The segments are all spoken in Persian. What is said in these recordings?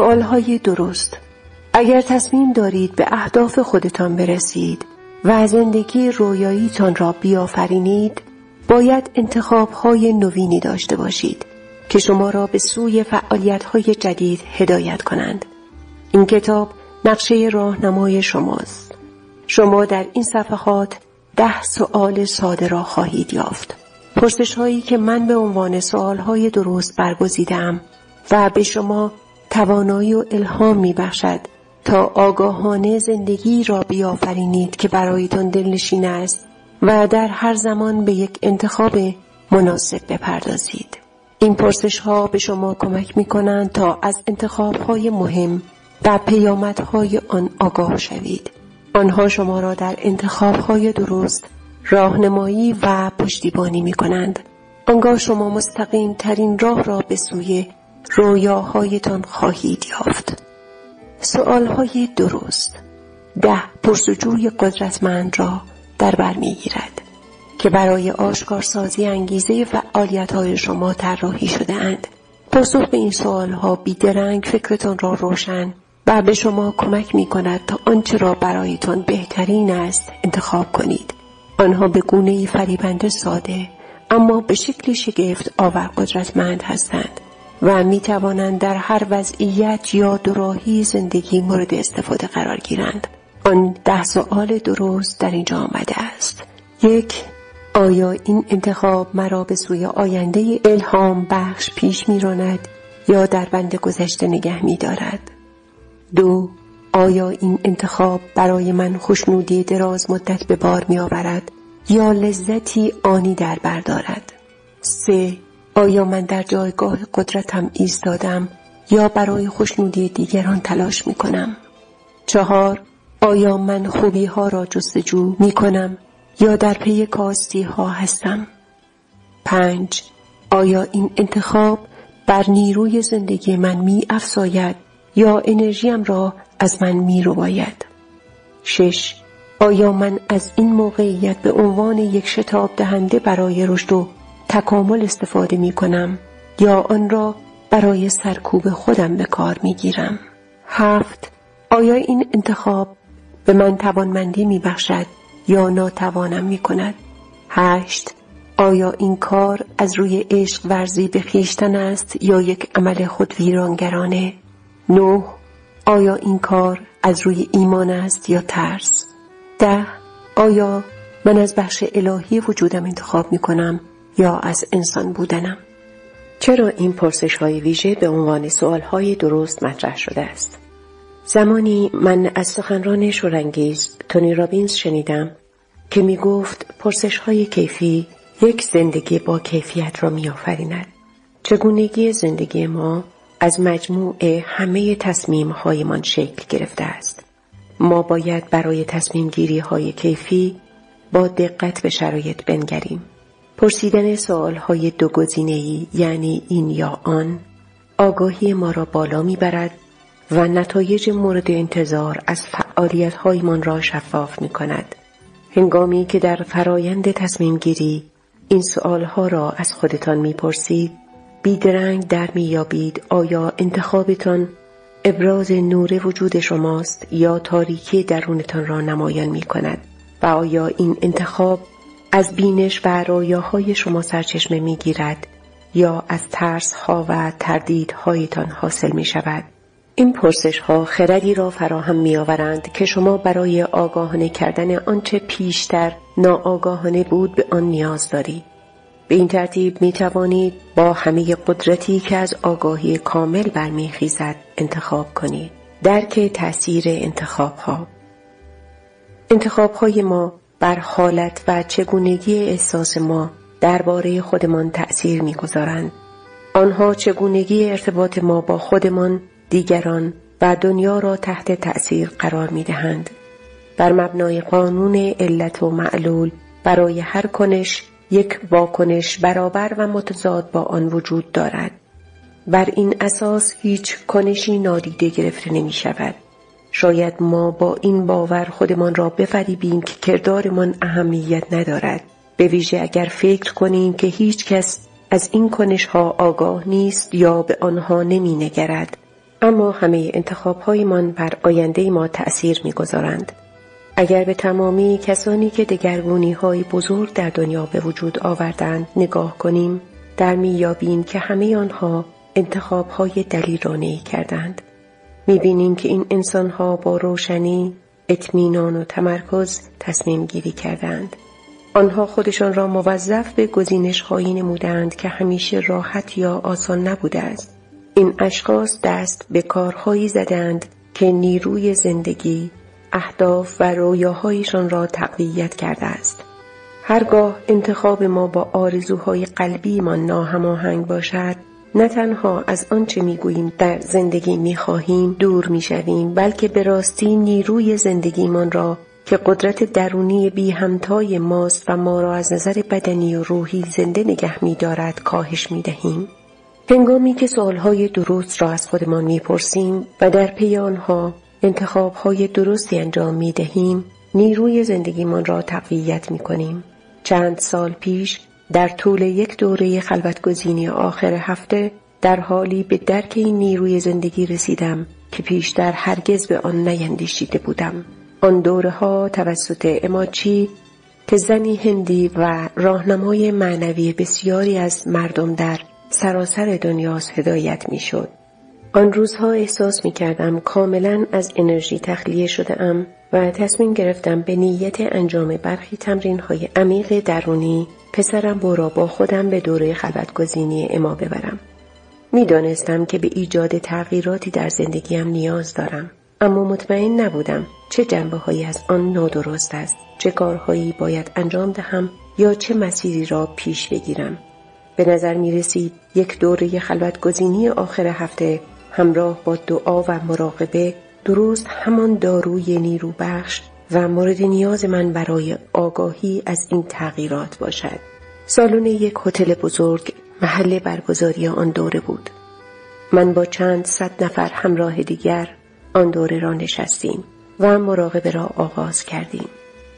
های درست. اگر تصمیم دارید به اهداف خودتان برسید و زندگی رویاییتان را بیافرینید باید های نوینی داشته باشید که شما را به سوی های جدید هدایت کنند. این کتاب نقشه راهنمای شماست. شما در این صفحات ده سوال ساده را خواهید یافت. پرسش هایی که من به عنوان سوال های درست برگزیدم و به شما توانایی و الهام می بخشد تا آگاهانه زندگی را بیافرینید که برایتان دلنشین است و در هر زمان به یک انتخاب مناسب بپردازید. این پرسش ها به شما کمک می کنند تا از انتخاب های مهم و پیامدهای آن آگاه شوید. آنها شما را در انتخاب های درست راهنمایی و پشتیبانی می کنند. آنگاه شما مستقیم ترین راه را به سوی رویاهایتان خواهید یافت. سؤالهای درست ده پرسجوی قدرتمند را در بر می‌گیرد که برای آشکارسازی انگیزه فعالیت های شما طراحی شده اند. پاسخ به این سوال ها بیدرنگ فکرتان را روشن و به شما کمک می کند تا آنچه را برایتان بهترین است انتخاب کنید. آنها به گونه فریبنده ساده اما به شکل شگفت آور قدرتمند هستند و می توانند در هر وضعیت یا دوراهی زندگی مورد استفاده قرار گیرند. آن ده سوال درست در اینجا آمده است. یک آیا این انتخاب مرا به سوی آینده الهام بخش پیش میراند یا در بند گذشته نگه می دارد؟ دو آیا این انتخاب برای من خوشنودی دراز مدت به بار می آورد یا لذتی آنی در بردارد؟ سه آیا من در جایگاه قدرتم ایستادم یا برای خوشنودی دیگران تلاش می کنم؟ چهار آیا من خوبی ها را جستجو می کنم یا در پی کاستی ها هستم؟ پنج آیا این انتخاب بر نیروی زندگی من می افزاید یا انرژیم را از من می رو باید؟ شش آیا من از این موقعیت به عنوان یک شتاب دهنده برای رشد و تکامل استفاده می کنم یا آن را برای سرکوب خودم به کار می گیرم؟ هفت آیا این انتخاب به من توانمندی می بخشد یا ناتوانم می کند؟ هشت آیا این کار از روی عشق ورزی به خیشتن است یا یک عمل خود ویرانگرانه؟ نه آیا این کار از روی ایمان است یا ترس؟ ده آیا من از بخش الهی وجودم انتخاب می کنم یا از انسان بودنم؟ چرا این پرسش های ویژه به عنوان سوال های درست مطرح شده است؟ زمانی من از سخنران شورانگیز تونی رابینز شنیدم که می گفت پرسش های کیفی یک زندگی با کیفیت را می آفریند. چگونگی زندگی ما از مجموع همه تصمیم هایمان شکل گرفته است. ما باید برای تصمیم گیری های کیفی با دقت به شرایط بنگریم. پرسیدن سوال های دو گزینه‌ای یعنی این یا آن آگاهی ما را بالا می‌برد و نتایج مورد انتظار از فعالیت هایمان را شفاف می کند. هنگامی که در فرایند تصمیم گیری این سوال ها را از خودتان می پرسید بیدرنگ در می یابید آیا انتخابتان ابراز نور وجود شماست یا تاریکی درونتان را نمایان می کند و آیا این انتخاب از بینش و رویاهای شما سرچشمه می گیرد یا از ترس ها و تردیدهایتان حاصل می شود این پرسش ها خردی را فراهم می آورند که شما برای آگاهانه کردن آنچه پیشتر ناآگاهانه بود به آن نیاز دارید. به این ترتیب می توانید با همه قدرتی که از آگاهی کامل برمیخیزد انتخاب کنید. درک تأثیر انتخاب ها انتخاب های ما بر حالت و چگونگی احساس ما درباره خودمان تأثیر می‌گذارند. آنها چگونگی ارتباط ما با خودمان دیگران و دنیا را تحت تأثیر قرار می دهند. بر مبنای قانون علت و معلول برای هر کنش یک واکنش برابر و متضاد با آن وجود دارد. بر این اساس هیچ کنشی نادیده گرفته نمی شود. شاید ما با این باور خودمان را بفریبیم که کردارمان اهمیت ندارد. به ویژه اگر فکر کنیم که هیچ کس از این کنش ها آگاه نیست یا به آنها نمی نگرد. اما همه انتخابهایمان بر آینده ما تأثیر می‌گذارند اگر به تمامی کسانی که دگرگونی های بزرگ در دنیا به وجود آوردند نگاه کنیم در میابیم که همه آنها انتخاب های دلیرانه کردند می‌بینیم که این انسان ها با روشنی اطمینان و تمرکز تصمیم گیری کردند. آنها خودشان را موظف به گزینش هایی نمودند که همیشه راحت یا آسان نبوده است. این اشخاص دست به کارهایی زدند که نیروی زندگی اهداف و رویاهایشان را تقویت کرده است. هرگاه انتخاب ما با آرزوهای قلبیمان ناهماهنگ باشد نه تنها از آنچه می‌گوییم در زندگی می‌خواهیم دور می‌شویم بلکه به راستی نیروی زندگیمان را که قدرت درونی بی همتای ماست و ما را از نظر بدنی و روحی زنده نگه می دارد کاهش می دهیم. هنگامی که سوالهای درست را از خودمان می پرسیم و در پی آنها انتخابهای درستی انجام می دهیم نیروی زندگیمان را تقویت می کنیم. چند سال پیش در طول یک دوره خلوتگزینی آخر هفته در حالی به درک این نیروی زندگی رسیدم که پیشتر هرگز به آن نیندیشیده بودم آن دوره ها توسط اماچی که زنی هندی و راهنمای معنوی بسیاری از مردم در سراسر دنیاست هدایت می شد. آن روزها احساس می کردم کاملا از انرژی تخلیه شده ام و تصمیم گرفتم به نیت انجام برخی تمرین های عمیق درونی پسرم را با خودم به دوره خلوتگزینی اما ببرم. می‌دانستم که به ایجاد تغییراتی در زندگیم نیاز دارم اما مطمئن نبودم چه جنبه هایی از آن نادرست است چه کارهایی باید انجام دهم یا چه مسیری را پیش بگیرم به نظر می رسید یک دوره خلوتگزینی آخر هفته همراه با دعا و مراقبه درست همان داروی نیرو بخش و مورد نیاز من برای آگاهی از این تغییرات باشد. سالن یک هتل بزرگ محل برگزاری آن دوره بود. من با چند صد نفر همراه دیگر آن دوره را نشستیم و مراقبه را آغاز کردیم.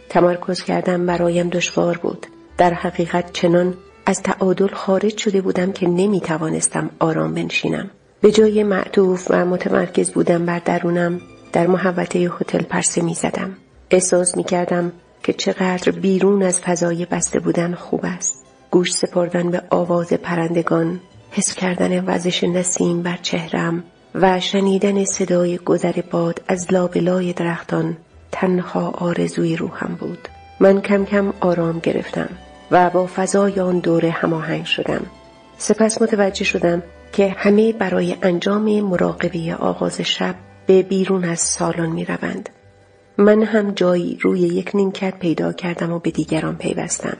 تمرکز کردم برایم دشوار بود. در حقیقت چنان از تعادل خارج شده بودم که نمی توانستم آرام بنشینم. به جای معطوف و متمرکز بودم بر درونم در محوطه هتل پرسه می زدم. احساس می کردم که چقدر بیرون از فضای بسته بودن خوب است. گوش سپردن به آواز پرندگان، حس کردن وزش نسیم بر چهرم و شنیدن صدای گذر باد از لابلای درختان تنها آرزوی روحم بود. من کم کم آرام گرفتم و با فضای آن دوره هماهنگ شدم. سپس متوجه شدم که همه برای انجام مراقبه آغاز شب به بیرون از سالن می روند. من هم جایی روی یک نیمکت پیدا کردم و به دیگران پیوستم.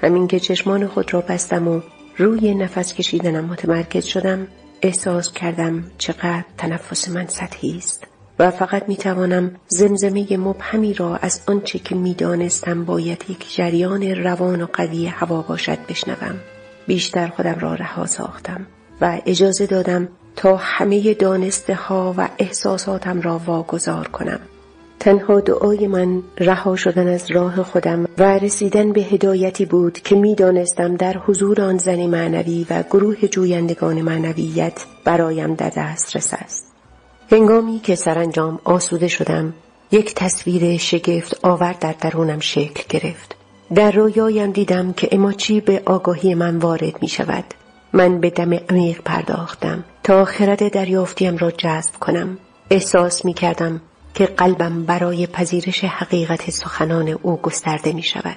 همین که چشمان خود را بستم و روی نفس کشیدنم متمرکز شدم احساس کردم چقدر تنفس من سطحی است و فقط می توانم زمزمه مبهمی را از آنچه که می دانستم باید یک جریان روان و قوی هوا باشد بشنوم. بیشتر خودم را رها ساختم و اجازه دادم تا همه دانسته ها و احساساتم را واگذار کنم. تنها دعای من رها شدن از راه خودم و رسیدن به هدایتی بود که می‌دانستم در حضور آن زن معنوی و گروه جویندگان معنویت برایم در دسترس است. هنگامی که سرانجام آسوده شدم یک تصویر شگفت آور در درونم شکل گرفت. در رویایم دیدم که اماچی به آگاهی من وارد می شود. من به دم عمیق پرداختم تا خرد دریافتیم را جذب کنم. احساس می کردم که قلبم برای پذیرش حقیقت سخنان او گسترده می شود.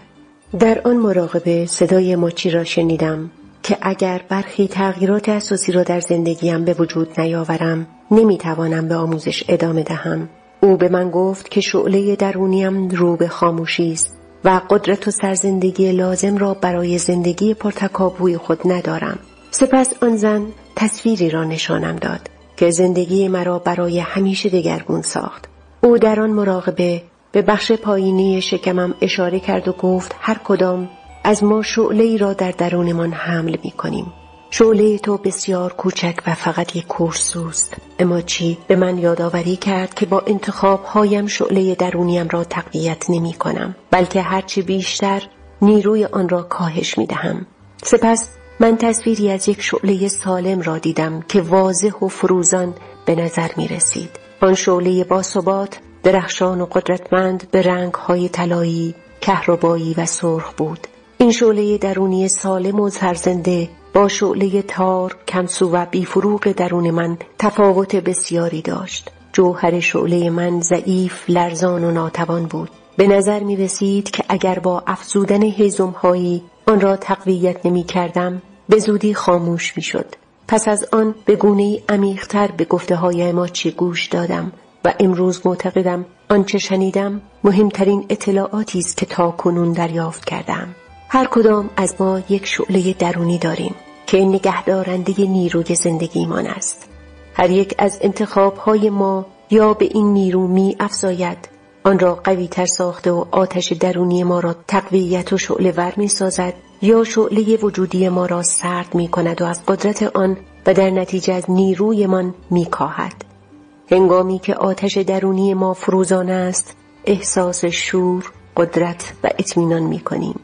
در آن مراقبه صدای ماچی را شنیدم که اگر برخی تغییرات اساسی را در زندگیم به وجود نیاورم نمی‌توانم به آموزش ادامه دهم او به من گفت که شعله درونیم رو به خاموشی است و قدرت و سرزندگی لازم را برای زندگی پرتکابوی خود ندارم سپس آن زن تصویری را نشانم داد که زندگی مرا برای همیشه دگرگون ساخت او در آن مراقبه به بخش پایینی شکمم اشاره کرد و گفت هر کدام از ما شعله ای را در درونمان حمل می کنیم. شعله تو بسیار کوچک و فقط یک کورسوست اما چی به من یادآوری کرد که با انتخاب هایم شعله درونیم را تقویت نمی کنم بلکه هرچی بیشتر نیروی آن را کاهش می دهم. سپس من تصویری از یک شعله سالم را دیدم که واضح و فروزان به نظر می رسید آن شعله باثبات درخشان و قدرتمند به رنگ های طلایی کهربایی و سرخ بود. این شعله درونی سالم و سرزنده با شعله تار کمسو و بیفروغ درون من تفاوت بسیاری داشت. جوهر شعله من ضعیف لرزان و ناتوان بود. به نظر می رسید که اگر با افزودن هیزم هایی آن را تقویت نمی کردم به زودی خاموش می شد. پس از آن به گونه عمیقتر به گفته های ما چی گوش دادم و امروز معتقدم آنچه شنیدم مهمترین اطلاعاتی است که تا کنون دریافت کردم. هر کدام از ما یک شعله درونی داریم که نگهدارنده نیروی زندگیمان است. هر یک از انتخاب های ما یا به این نیرو می افزاید آن را قوی تر ساخته و آتش درونی ما را تقویت و شعله ور می سازد یا شعله وجودی ما را سرد می کند و از قدرت آن و در نتیجه از نیرویمان می کاهد. هنگامی که آتش درونی ما فروزان است احساس شور، قدرت و اطمینان می کنیم.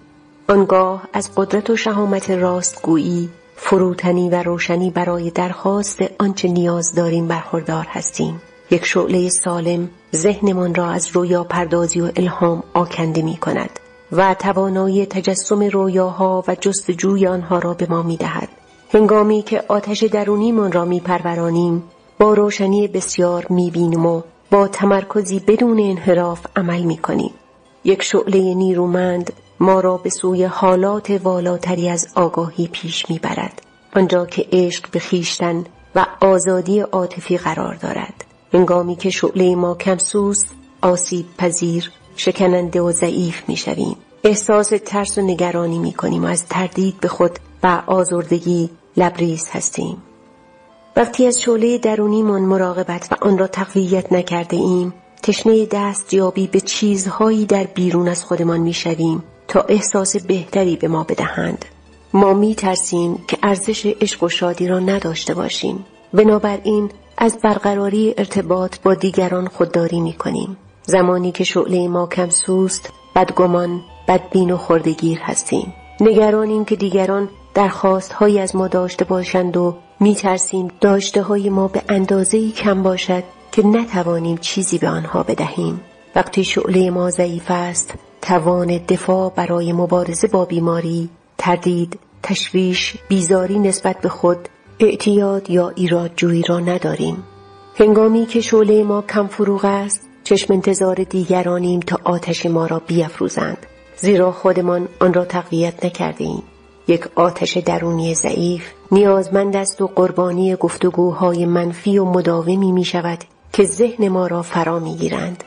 آنگاه از قدرت و شهامت راستگویی فروتنی و روشنی برای درخواست آنچه نیاز داریم برخوردار هستیم یک شعله سالم ذهنمان را از رویا پردازی و الهام آکنده می کند و توانایی تجسم رویاها و جستجوی آنها را به ما می دهد. هنگامی که آتش درونیمان را می پرورانیم با روشنی بسیار می بینیم و با تمرکزی بدون انحراف عمل می کنیم. یک شعله نیرومند ما را به سوی حالات والاتری از آگاهی پیش می‌برد آنجا که عشق به خیشتن و آزادی عاطفی قرار دارد هنگامی که شعله ما کمسوست آسیب پذیر شکننده و ضعیف می‌شویم. احساس ترس و نگرانی می‌کنیم و از تردید به خود و آزردگی لبریز هستیم. وقتی از شعله درونیمان مراقبت و آن را تقویت نکرده ایم تشنه دستیابی به چیزهایی در بیرون از خودمان می‌شویم تا احساس بهتری به ما بدهند. ما می ترسیم که ارزش عشق و شادی را نداشته باشیم. بنابراین از برقراری ارتباط با دیگران خودداری می کنیم زمانی که شعله ما کم سوست بدگمان بدبین و خردگیر هستیم. نگرانیم که دیگران درخواست هایی از ما داشته باشند و می ترسیم داشته های ما به اندازه کم باشد که نتوانیم چیزی به آنها بدهیم. وقتی شعله ما ضعیف است توان دفاع برای مبارزه با بیماری تردید تشویش بیزاری نسبت به خود اعتیاد یا ایراد جویی را نداریم هنگامی که شعله ما کم فروغ است چشم انتظار دیگرانیم تا آتش ما را بیافروزند زیرا خودمان آن را تقویت نکرده ایم. یک آتش درونی ضعیف نیازمند است و قربانی گفتگوهای منفی و مداومی می شود که ذهن ما را فرا می گیرند.